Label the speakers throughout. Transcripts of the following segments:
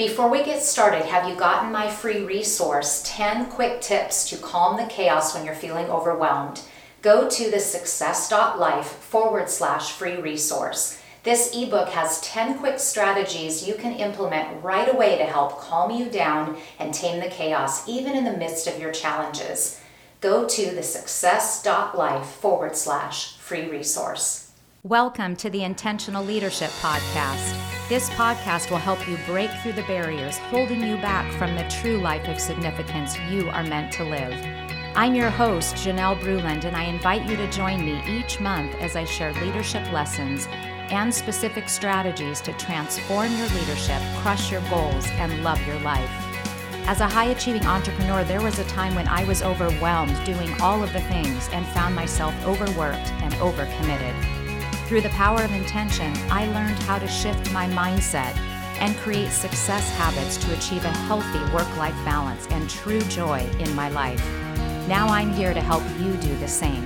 Speaker 1: Before we get started, have you gotten my free resource 10 quick tips to calm the chaos when you're feeling overwhelmed? Go to the success.life forward slash free resource. This ebook has 10 quick strategies you can implement right away to help calm you down and tame the chaos, even in the midst of your challenges. Go to the success.life forward slash free resource.
Speaker 2: Welcome to the Intentional Leadership Podcast. This podcast will help you break through the barriers holding you back from the true life of significance you are meant to live. I'm your host, Janelle Bruland, and I invite you to join me each month as I share leadership lessons and specific strategies to transform your leadership, crush your goals, and love your life. As a high achieving entrepreneur, there was a time when I was overwhelmed doing all of the things and found myself overworked and overcommitted. Through the power of intention, I learned how to shift my mindset and create success habits to achieve a healthy work life balance and true joy in my life. Now I'm here to help you do the same.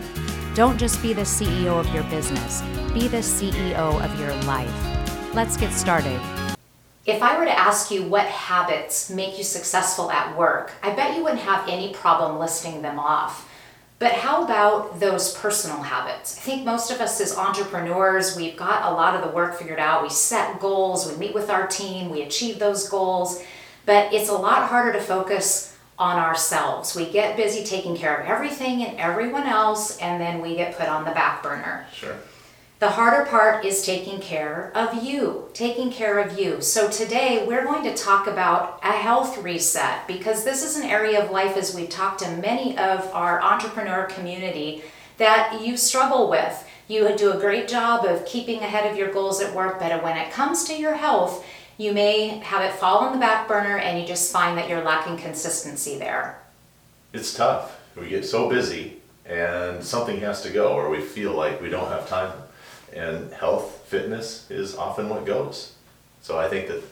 Speaker 2: Don't just be the CEO of your business, be the CEO of your life. Let's get started.
Speaker 1: If I were to ask you what habits make you successful at work, I bet you wouldn't have any problem listing them off. But how about those personal habits? I think most of us as entrepreneurs, we've got a lot of the work figured out. We set goals, we meet with our team, we achieve those goals, but it's a lot harder to focus on ourselves. We get busy taking care of everything and everyone else, and then we get put on the back burner.
Speaker 3: Sure.
Speaker 1: The harder part is taking care of you, taking care of you. So today we're going to talk about a health reset because this is an area of life, as we've talked to many of our entrepreneur community, that you struggle with. You do a great job of keeping ahead of your goals at work, but when it comes to your health, you may have it fall on the back burner and you just find that you're lacking consistency there.
Speaker 3: It's tough. We get so busy and something has to go or we feel like we don't have time and health, fitness is often what goes. So I think that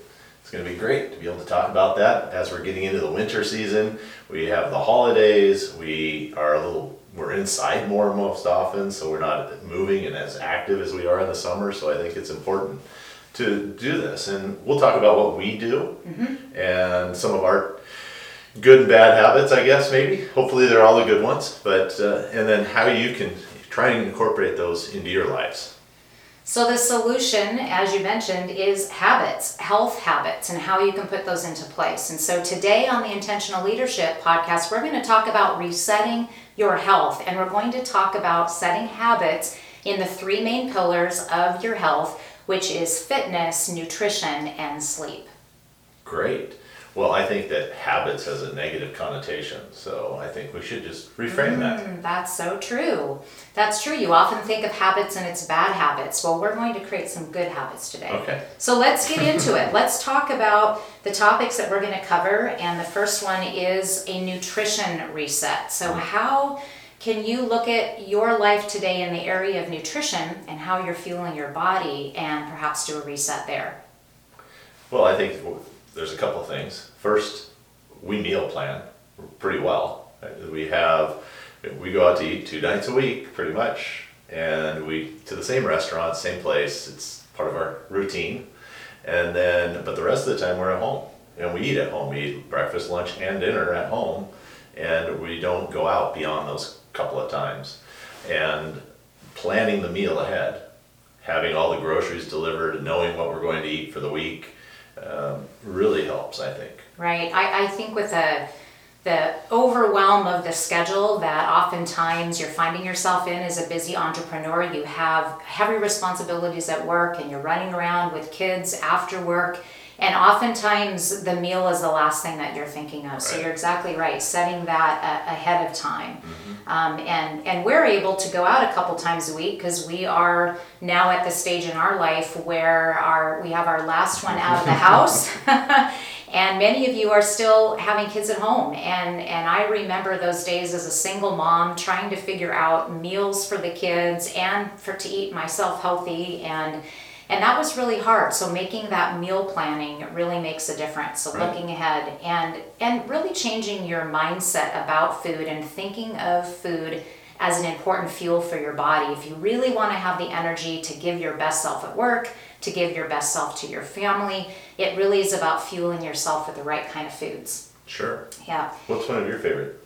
Speaker 3: it's going to be great to be able to talk about that as we're getting into the winter season. We have the holidays. We are a little we're inside more most often, so we're not moving and as active as we are in the summer. So I think it's important to do this, and we'll talk about what we do mm-hmm. and some of our good and bad habits, I guess maybe. Hopefully, they're all the good ones, but uh, and then how you can try and incorporate those into your lives.
Speaker 1: So, the solution, as you mentioned, is habits, health habits, and how you can put those into place. And so, today on the Intentional Leadership podcast, we're going to talk about resetting your health, and we're going to talk about setting habits in the three main pillars of your health, which is fitness, nutrition, and sleep.
Speaker 3: Great. Well, I think that habits has a negative connotation, so I think we should just reframe mm, that.
Speaker 1: That's so true. That's true. You often think of habits and it's bad habits. Well, we're going to create some good habits today.
Speaker 3: Okay.
Speaker 1: So let's get into it. Let's talk about the topics that we're going to cover, and the first one is a nutrition reset. So, mm. how can you look at your life today in the area of nutrition and how you're fueling your body and perhaps do a reset there?
Speaker 3: Well, I think there's a couple things. First, we meal plan pretty well. We have we go out to eat two nights a week, pretty much, and we to the same restaurant, same place. It's part of our routine, and then but the rest of the time we're at home and we eat at home. We eat breakfast, lunch, and dinner at home, and we don't go out beyond those couple of times. And planning the meal ahead, having all the groceries delivered, knowing what we're going to eat for the week um, really helps, I think.
Speaker 1: Right. I, I think with the the overwhelm of the schedule that oftentimes you're finding yourself in as a busy entrepreneur, you have heavy responsibilities at work and you're running around with kids after work and oftentimes the meal is the last thing that you're thinking of. Right. So you're exactly right, setting that uh, ahead of time. Mm-hmm. Um, and, and we're able to go out a couple times a week because we are now at the stage in our life where our, we have our last one out of the house. and many of you are still having kids at home and and i remember those days as a single mom trying to figure out meals for the kids and for to eat myself healthy and and that was really hard so making that meal planning really makes a difference so right. looking ahead and and really changing your mindset about food and thinking of food as an important fuel for your body. If you really want to have the energy to give your best self at work, to give your best self to your family, it really is about fueling yourself with the right kind of foods.
Speaker 3: Sure.
Speaker 1: Yeah.
Speaker 3: What's one of your favorite?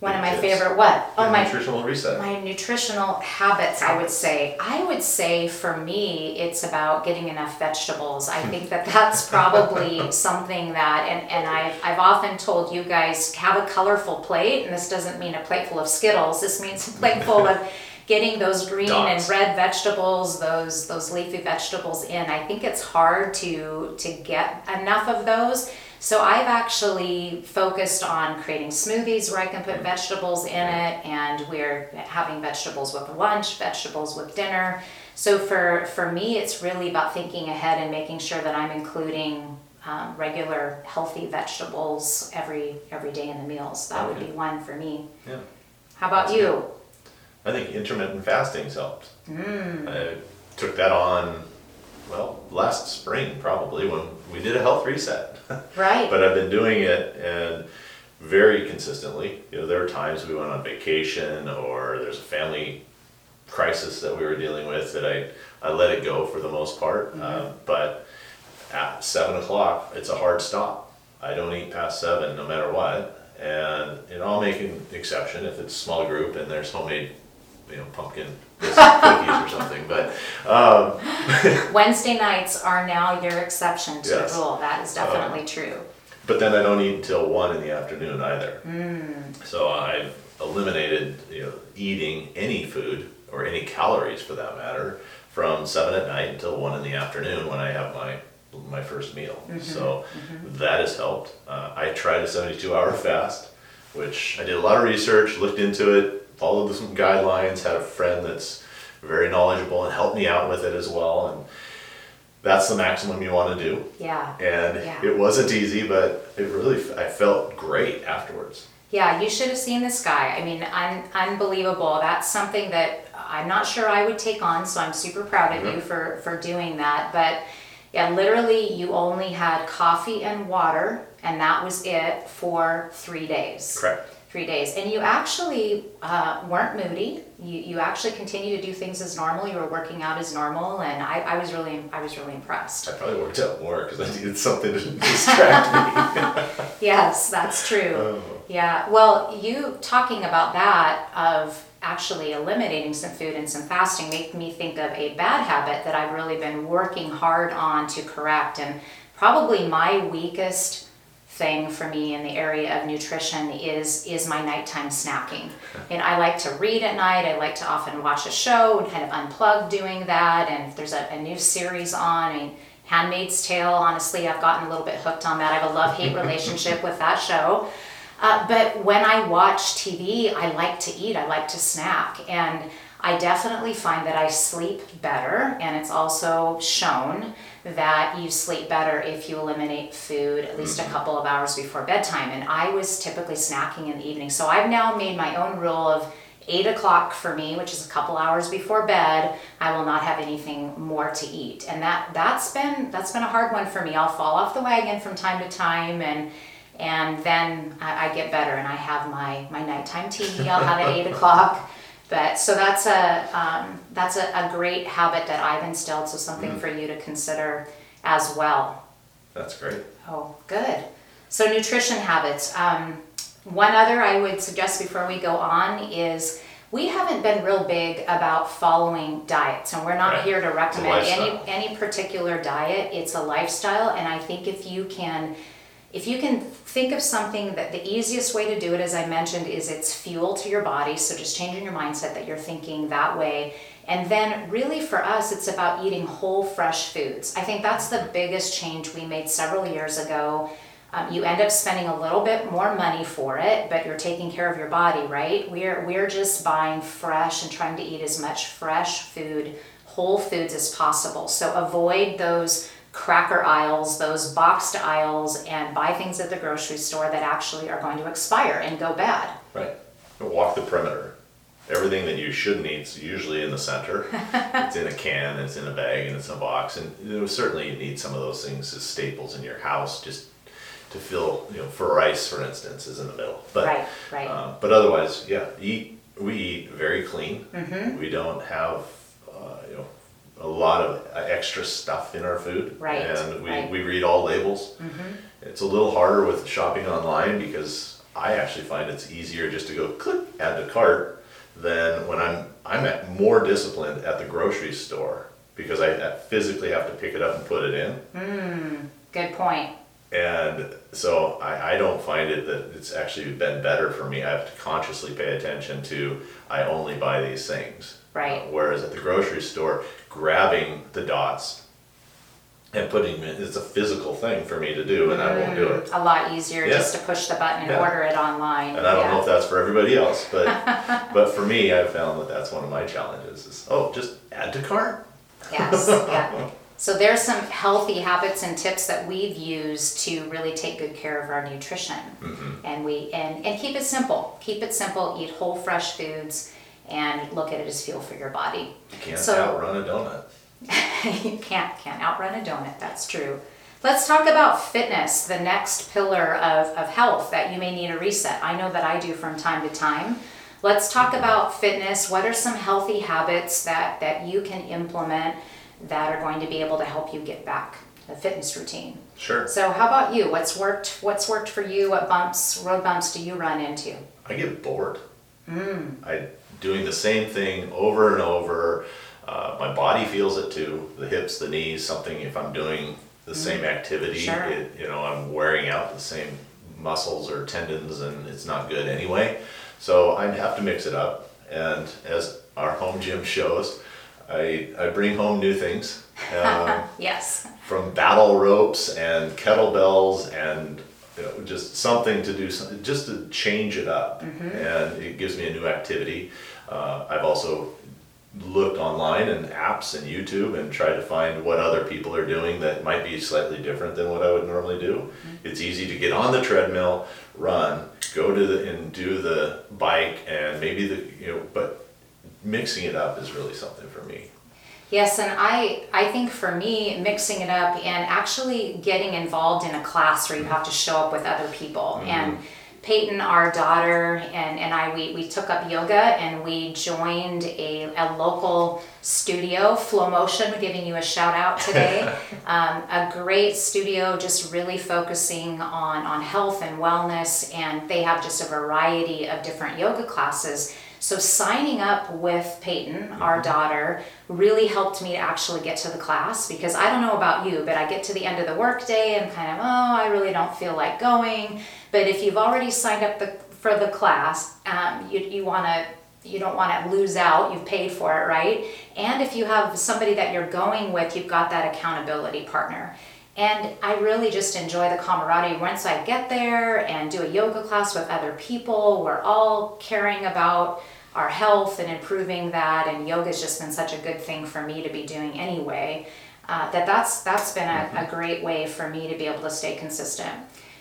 Speaker 1: One of my favorite what? Oh my
Speaker 3: nutritional reset.
Speaker 1: my nutritional habits, I would say. I would say for me, it's about getting enough vegetables. I think that that's probably something that, and, and I've, I've often told you guys, have a colorful plate, and this doesn't mean a plate full of Skittles. This means a plate full of getting those green
Speaker 3: Dots.
Speaker 1: and red vegetables, those those leafy vegetables in. I think it's hard to to get enough of those. So I've actually focused on creating smoothies where I can put vegetables in it, and we're having vegetables with lunch, vegetables with dinner. So for for me, it's really about thinking ahead and making sure that I'm including um, regular healthy vegetables every every day in the meals. That would be one for me.
Speaker 3: Yeah.
Speaker 1: How about
Speaker 3: That's
Speaker 1: you?
Speaker 3: I think intermittent fasting's helped.
Speaker 1: Mm.
Speaker 3: I took that on, well, last spring probably when we did a health reset.
Speaker 1: Right.
Speaker 3: but I've been doing it and very consistently. You know, there were times we went on vacation or there's a family crisis that we were dealing with that I, I let it go for the most part. Um, but at seven o'clock, it's a hard stop. I don't eat past seven no matter what. And, you know, I'll make an exception if it's a small group and there's homemade, you know, pumpkin cookies or something. But um,
Speaker 1: Wednesday nights are now your exception to
Speaker 3: Yes.
Speaker 1: the rule. That is definitely true.
Speaker 3: But then I don't eat until one in the afternoon either. So I've eliminated, you know, eating any food or any calories for that matter from seven at night until one in the afternoon when I have my my first meal. So that has helped. Uh, I tried a 72 hour fast, which I did a lot of research, looked into it, followed some guidelines, had a friend that's very knowledgeable and helped me out with it as well. And that's the maximum you want to do
Speaker 1: Yeah.
Speaker 3: and
Speaker 1: Yeah.
Speaker 3: it wasn't easy but it really i felt great afterwards
Speaker 1: Yeah, you should have seen this guy. I mean, un- unbelievable. That's something that I'm not sure I would take on, so I'm super proud of you mm-hmm. for, for doing that. But yeah, literally, you only had coffee and water, and that was it for three days.
Speaker 3: correct
Speaker 1: Three days. And you actually uh, weren't moody. You, you actually continued to do things as normal. You were working out as normal, and I, I was really I was really impressed.
Speaker 3: i probably worked out more because i needed something to distract me
Speaker 1: Yes, that's true.
Speaker 3: Oh.
Speaker 1: Yeah, well, you talking about that of actually eliminating some food and some fasting made me think of a bad habit that I've really been working hard on to correct. And probably my weakest thing for me in the area of nutrition is is my nighttime snacking. And I like to read at night. I like to often watch a show and kind of unplug doing that. And if there's a, a new series on, I mean, Handmaid's Tale, honestly, I've gotten a little bit hooked on that. I have a love hate relationship with that show. Uh, but when I watch TV, I like to eat, I like to snack. And I definitely find that I sleep better. And it's also shown that you sleep better if you eliminate food at least a mm-hmm. couple of hours before bedtime. And I was typically snacking in the evening. So I've now made my own rule of eight o'clock for me, which is a couple hours before bed, I will not have anything more to eat. And that that's been that's been a hard one for me. I'll fall off the wagon from time to time and and then I, I get better and I have my my nighttime tea. I'll have at eight o'clock. But so that's a um, that's a, a great habit that I've instilled. So something for you to consider as well.
Speaker 3: that's great
Speaker 1: Oh, good. So nutrition habits. Um, one other I would suggest before we go on is we haven't been real big about following diets, and we're not
Speaker 3: Right.
Speaker 1: here to recommend any any particular diet. It's a lifestyle, and I think if you can. If you can think of something that the easiest way to do it, as I mentioned, is it's fuel to your body. So just changing your mindset that you're thinking that way. And then, really, for us, it's about eating whole, fresh foods. I think that's the biggest change we made several years ago. Um, you end up spending a little bit more money for it, but you're taking care of your body, right? We're we're just buying fresh and trying to eat as much fresh food, whole foods as possible. So avoid those cracker aisles, those boxed aisles, and buy things at the grocery store that actually are going to expire and go bad.
Speaker 3: right walk the perimeter everything that you should need is usually in the center it's in a can it's in a bag and it's in a box and you know, certainly you need some of those things as staples in your house just to fill you know for rice for instance is in the middle but
Speaker 1: Right, right.
Speaker 3: um, but otherwise yeah eat we eat very clean.
Speaker 1: Mm-hmm.
Speaker 3: We don't have, uh, a lot of extra stuff in our food.
Speaker 1: Right,
Speaker 3: And we,
Speaker 1: right. Mm-hmm.
Speaker 3: we read all labels. It's a little harder with shopping online because I actually find it's easier just to go click, add to cart than when I'm, I'm at more disciplined at the grocery store because I physically have to pick it up and put it in.
Speaker 1: Good point.
Speaker 3: And so I, I don't find it that it's actually been better for me. I have to consciously pay attention to I only buy these things.
Speaker 1: Right.
Speaker 3: Uh, whereas at the grocery store, grabbing the dots and putting them in, it's a physical thing for me to do, and I won't do it.
Speaker 1: A lot easier
Speaker 3: Yeah.
Speaker 1: just to push the button and
Speaker 3: Yeah.
Speaker 1: order it online.
Speaker 3: And I don't
Speaker 1: Yeah.
Speaker 3: know if that's for everybody else, but but for me, I've found that that's one of my challenges. Is oh, just add to cart.
Speaker 1: Yes, yeah. So there's some healthy habits and tips that we've used to really take good care of our nutrition.
Speaker 3: Mm-hmm.
Speaker 1: And we and, and keep it simple. Keep it simple, eat whole fresh foods and look at it as fuel for your body.
Speaker 3: You can't
Speaker 1: So-
Speaker 3: outrun a donut.
Speaker 1: you can't can't outrun a donut, that's true. Let's talk about fitness, the next pillar of, of health that you may need a reset. I know that I do from time to time. Let's talk about fitness. What are some healthy habits that, that you can implement that are going to be able to help you get back a fitness routine?
Speaker 3: Sure.
Speaker 1: So how about you? What's worked what's worked for you? What bumps, road bumps do you run into?
Speaker 3: I get bored.
Speaker 1: Mm.
Speaker 3: I doing the same thing over and over. Uh, my body feels it too. The hips, the knees, something. If I'm doing the same activity,
Speaker 1: Mm. Sure.
Speaker 3: it, you know, I'm wearing out the same muscles or tendons, and it's not good anyway. So I'd have to mix it up. And as our home gym shows, I I bring home new things. Um,
Speaker 1: Yes.
Speaker 3: from battle ropes and kettlebells and you know, just something to do some- just to change it up and it gives me a new activity uh, i've also looked online and apps and youtube and tried to find what other people are doing that might be slightly different than what i would normally do it's easy to get on the treadmill run go to the and do the bike and maybe the you know but mixing it up is really something for me
Speaker 1: Yes, and I I think for me mixing it up and actually getting involved in a class where you have to show up with other people and Peyton, our daughter, and, and I, we, we took up yoga and we joined a, a local studio, Flow Motion, giving you a shout out today. um, a great studio, just really focusing on, on health and wellness, and they have just a variety of different yoga classes. So signing up with Peyton, our daughter, really helped me to actually get to the class because I don't know about you, but I get to the end of the workday and kind of, oh, I really don't feel like going. But if you've already signed up the, for the class, um, you, you want to you don't want to lose out you've paid for it right? And if you have somebody that you're going with you've got that accountability partner and i really just enjoy the camaraderie. Once i get there and do a yoga class with other people we're all caring about our health and improving that and yoga's just been such a good thing for me to be doing anyway uh, that that's that's been a, a great way for me to be able to stay consistent.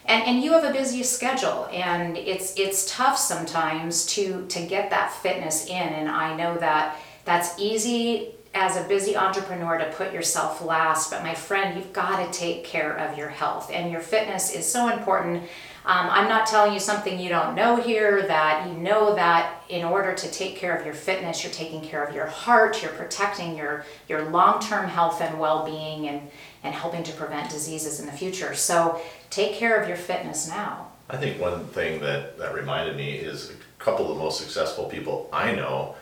Speaker 1: And, and you have a busy schedule and it's it's tough sometimes to to get that fitness in and i know that that's easy as a busy entrepreneur to put yourself last but my friend you've got to take care of your health and your fitness is so important. Um, i'm not telling you something you don't know here that you know that in order to take care of your fitness you're taking care of your heart you're protecting your your long-term health and well-being and and helping to prevent diseases in the future. So take care of your fitness now.
Speaker 3: I think one thing that, that reminded me is a couple of the most successful people I know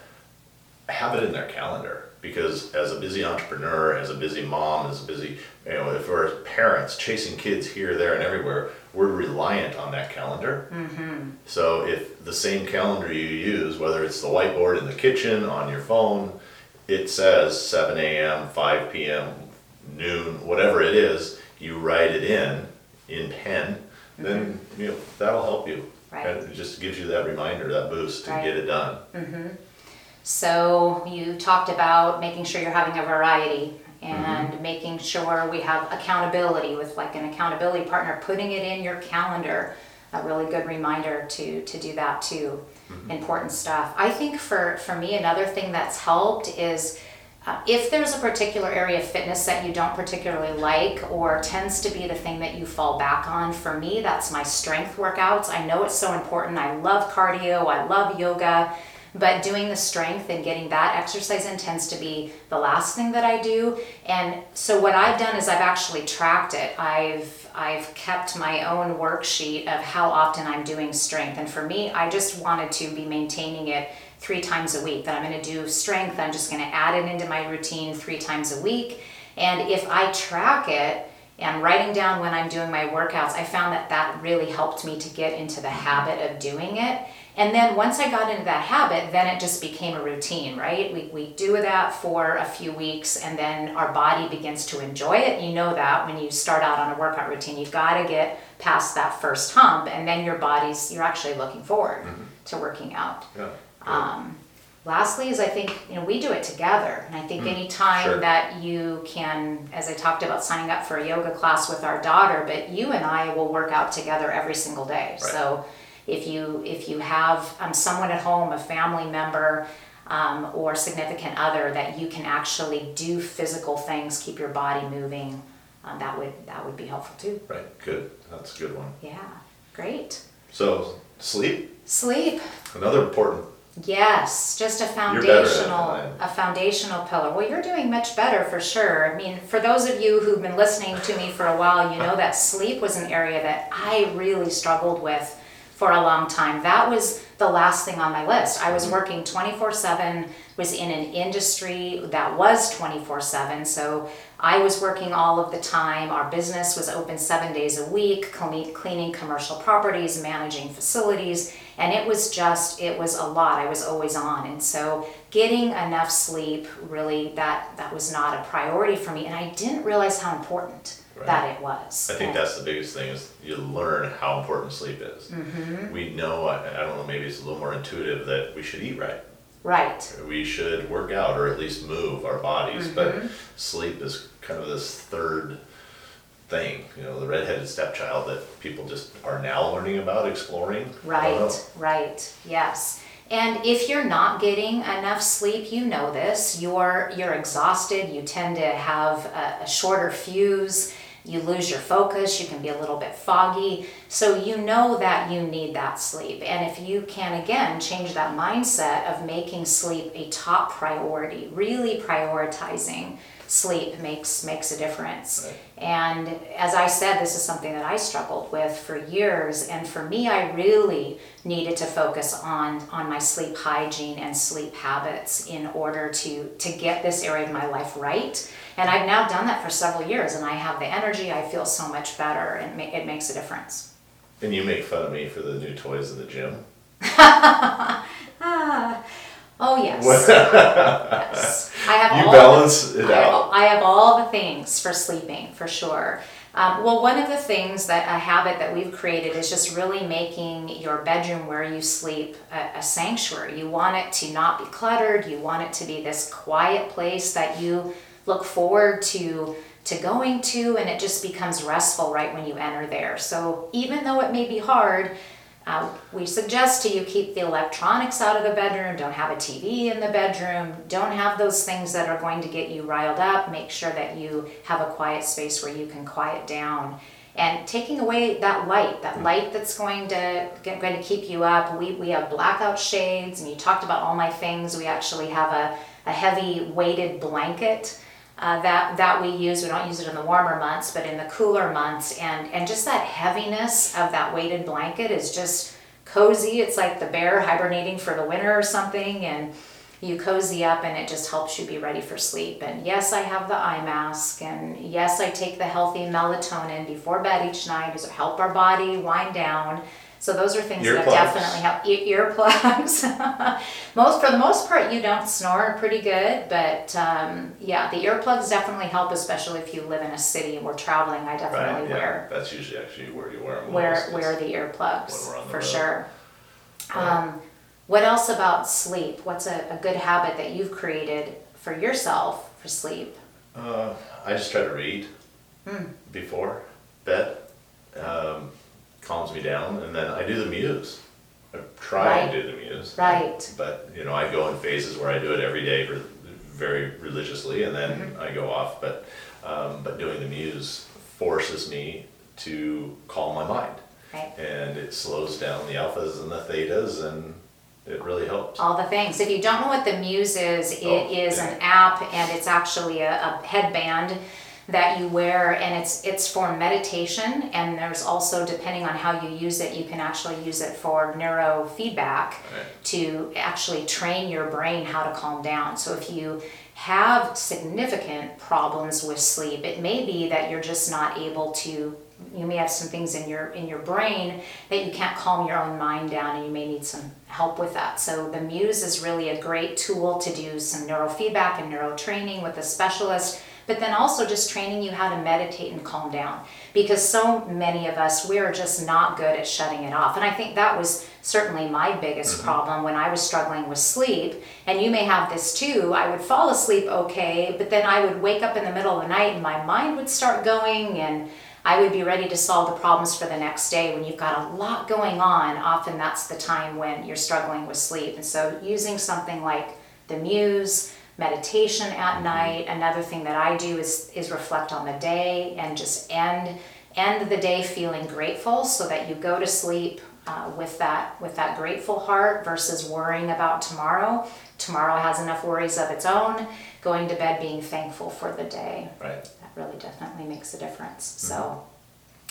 Speaker 3: have it in their calendar because as a busy entrepreneur, as a busy mom, as a busy, you know, if we're parents chasing kids here, there, and everywhere, we're reliant on that calendar. Mm-hmm. So if the same calendar you use, whether it's the whiteboard in the kitchen, on your phone, it says 7 a.m., 5 p.m., noon, whatever it is, you write it in in pen, then you know that'll help you.
Speaker 1: Right.
Speaker 3: And it just gives you that reminder, that boost to
Speaker 1: Right.
Speaker 3: get it done.
Speaker 1: So you talked about making sure you're having a variety and making sure we have accountability with like an accountability partner, putting it in your calendar. A really good reminder to to do that too. Important stuff. I think for for me another thing that's helped is uh, if there's a particular area of fitness that you don't particularly like or tends to be the thing that you fall back on, for me, that's my strength workouts. I know it's so important. I love cardio, I love yoga, but doing the strength and getting that exercise in tends to be the last thing that I do. And so what I've done is I've actually tracked it. I've I've kept my own worksheet of how often I'm doing strength. And for me, I just wanted to be maintaining it three times a week. That I'm going to do strength. I'm just going to add it into my routine three times a week. And if I track it and writing down when I'm doing my workouts, I found that that really helped me to get into the habit of doing it. And then once I got into that habit, then it just became a routine, right? We, we do that for a few weeks and then our body begins to enjoy it. You know that when you start out on a workout routine, you've got to get past that first hump and then your body's, you're actually looking forward mm-hmm. to working out.
Speaker 3: Yeah.
Speaker 1: Um, lastly is I think, you know, we do it together. And I think mm, anytime sure. that you can, as I talked about signing up for a yoga class with our daughter, but you and I will work out together every single day. Right. So if you if you have um, someone at home, a family member, um, or significant other that you can actually do physical things, keep your body moving, um, that would that would be helpful too.
Speaker 3: Right. Good. That's a good one.
Speaker 1: Yeah. Great.
Speaker 3: So sleep.
Speaker 1: Sleep.
Speaker 3: Another important
Speaker 1: Yes, just a foundational a foundational pillar. Well, you're doing much better for sure. I mean, for those of you who've been listening to me for a while, you know that sleep was an area that I really struggled with for a long time. That was the last thing on my list. I was working 24 7, was in an industry that was 24 7. So I was working all of the time. Our business was open seven days a week, cleaning commercial properties, managing facilities. And it was just, it was a lot. I was always on. And so getting enough sleep really, that, that was not a priority for me. And I didn't realize how important right. that it was.
Speaker 3: I think
Speaker 1: and,
Speaker 3: that's the biggest thing is you learn how important sleep is.
Speaker 1: Mm-hmm.
Speaker 3: We know, I, I don't know, maybe it's a little more intuitive that we should eat right.
Speaker 1: Right.
Speaker 3: We should work out or at least move our bodies, mm-hmm. but sleep is kind of this third thing, you know, the redheaded stepchild that people just are now learning about, exploring.
Speaker 1: Right, right, yes. And if you're not getting enough sleep, you know this. You're you're exhausted. You tend to have a, a, shorter fuse. You lose your focus. You can be a little bit foggy. So you know that you need that sleep. And if you can again change that mindset of making sleep a top priority, really prioritizing sleep makes makes a difference. Right. And as I said, this is something that I struggled with for years. And for me, I really needed to focus on on my sleep hygiene and sleep habits in order to to get this area of my life right. And I've now done that for several years, and I have the energy. I feel so much better, and it makes a difference.
Speaker 3: And you make fun of me for the new toys in the gym.
Speaker 1: ah, Oh yes. yes. I have
Speaker 3: you balance it
Speaker 1: I
Speaker 3: out.
Speaker 1: I have all the things for sleeping for sure. Um, well, one of the things that a habit that we've created is just really making your bedroom where you sleep a, a sanctuary. You want it to not be cluttered. You want it to be this quiet place that you look forward to to going to, and it just becomes restful right when you enter there. So even though it may be hard, uh, we suggest to you keep the electronics out of the bedroom, don't have a TV in the bedroom, don't have those things that are going to get you riled up. Make sure that you have a quiet space where you can quiet down. And taking away that light, that light that's going to get, going to keep you up. We, we have blackout shades, and you talked about all my things. We actually have a, a heavy weighted blanket uh, that that we use. We don't use it in the warmer months, but in the cooler months, and and just that heaviness of that weighted blanket is just cozy. It's like the bear hibernating for the winter or something, and you cozy up, and it just helps you be ready for sleep. And yes, I have the eye mask, and yes, I take the healthy melatonin before bed each night to help our body wind down. So those are things that definitely help. E- earplugs. most for the most part, you don't snore pretty good, but um, yeah, the earplugs definitely help, especially if you live in a city and we're traveling. I definitely
Speaker 3: right, yeah.
Speaker 1: wear.
Speaker 3: That's usually actually where you wear them.
Speaker 1: Wear wear the earplugs the for road. sure. Um, what else about sleep? What's a, a good habit that you've created for yourself for sleep?
Speaker 3: Uh, I just try to read
Speaker 1: mm.
Speaker 3: before bed. Um, calms me down, and then I do the muse. I try and do the muse.
Speaker 1: Right.
Speaker 3: But you know, I go in phases where I do it every day, very religiously, and then mm-hmm. I go off. But um, but doing the muse forces me to calm my mind,
Speaker 1: right.
Speaker 3: and it slows down the alphas and the thetas, and it really helps.
Speaker 1: all the things. If you don't know what the Muse is, it
Speaker 3: Oh,
Speaker 1: is
Speaker 3: yeah.
Speaker 1: an app and it's actually a, a headband that you wear and it's it's for meditation and there's also depending on how you use it you can actually use it for neurofeedback
Speaker 3: Right.
Speaker 1: to actually train your brain how to calm down so if you have significant problems with sleep it may be that you're just not able to you may have some things in your in your brain that you can't calm your own mind down and you may need some help with that so the muse is really a great tool to do some neurofeedback and neurotraining with a specialist but then also just training you how to meditate and calm down. Because so many of us we're just not good at shutting it off. And i think that was certainly my biggest mm-hmm. problem when i was struggling with sleep. And you may have this too. I would fall asleep okay but then i would wake up in the middle of the night and my mind would start going and I would be ready to solve the problems for the next day. When you've got a lot going on, often that's the time when you're struggling with sleep. And so, using something like the Muse, meditation at night, another thing that I do is, is reflect on the day and just end end the day feeling grateful so that you go to sleep uh, with that with that grateful heart versus worrying about tomorrow. Tomorrow has enough worries of its own. Going to bed being thankful for the day
Speaker 3: Right.
Speaker 1: that really definitely makes a difference. So,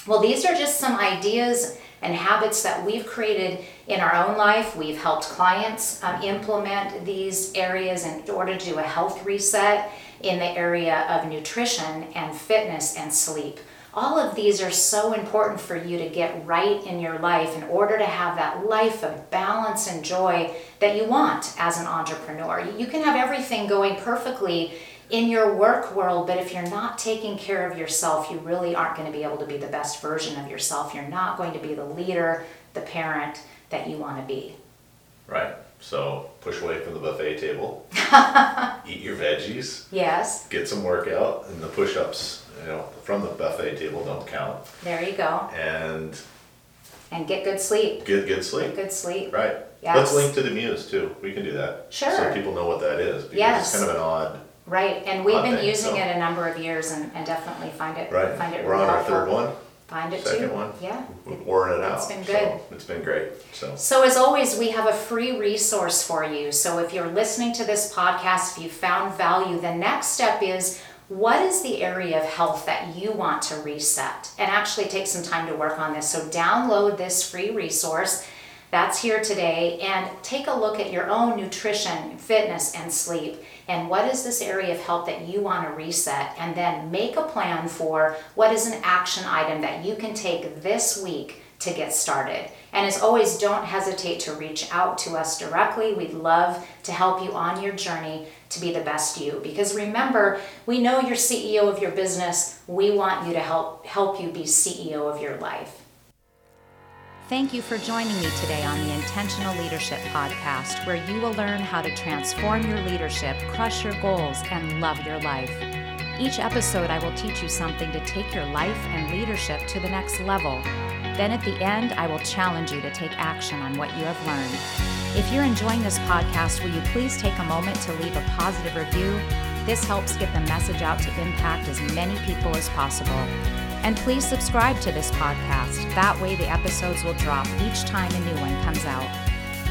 Speaker 1: well, these are just some ideas and habits that we've created in our own life. We've helped clients um, implement these areas in order to do a health reset in the area of nutrition and fitness and sleep. All of these are so important for you to get right in your life in order to have that life of balance and joy that you want as an entrepreneur. You can have everything going perfectly in your work world, but if you're not taking care of yourself, you really aren't going to be able to be the best version of yourself. You're not going to be the leader, the parent that you want to be.
Speaker 3: Right. So push away from the buffet table. eat your veggies.
Speaker 1: Yes,
Speaker 3: Get some workout, and the push-ups, you know, from the buffet table don't count.
Speaker 1: there you go.
Speaker 3: And
Speaker 1: And get good sleep.
Speaker 3: get good
Speaker 1: Get
Speaker 3: sleep.
Speaker 1: good sleep.
Speaker 3: Right.
Speaker 1: Yes.
Speaker 3: Let's link to the Muse too. We can do that.
Speaker 1: Sure.
Speaker 3: So people know what that is because
Speaker 1: Yes.
Speaker 3: it's kind of an odd.
Speaker 1: Right, and we've been
Speaker 3: Okay,
Speaker 1: using
Speaker 3: so-
Speaker 1: it a number of years and, and definitely find it
Speaker 3: Right.
Speaker 1: find it
Speaker 3: We're
Speaker 1: really
Speaker 3: on our
Speaker 1: helpful.
Speaker 3: third one.
Speaker 1: Find it too.
Speaker 3: Second one.
Speaker 1: Yeah.
Speaker 3: We're pouring it out.
Speaker 1: It's been
Speaker 3: So
Speaker 1: good.
Speaker 3: it's been great. So
Speaker 1: So, as always, we have a free resource for you. So, if you're listening to this podcast, if you found value, the next step is what is the area of health that you want to reset? And actually take some time to work on this. So, download this free resource that's here today and take a look at your own nutrition, fitness, and sleep. And what is this area of help that you want to reset? And then make a plan for what is an action item that you can take this week to get started. And as always, don't hesitate to reach out to us directly. We'd love to help you on your journey to be the best you. Because remember, we know you're CEO of your business. We want you to help help you be CEO of your life.
Speaker 2: Thank you for joining me today on the Intentional Leadership Podcast, where you will learn how to transform your leadership, crush your goals, and love your life. Each episode, I will teach you something to take your life and leadership to the next level. Then at the end, I will challenge you to take action on what you have learned. If you're enjoying this podcast, will you please take a moment to leave a positive review? This helps get the message out to impact as many people as possible. And please subscribe to this podcast. That way, the episodes will drop each time a new one comes out.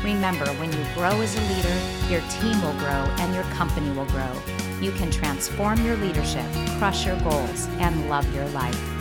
Speaker 2: Remember, when you grow as a leader, your team will grow and your company will grow. You can transform your leadership, crush your goals, and love your life.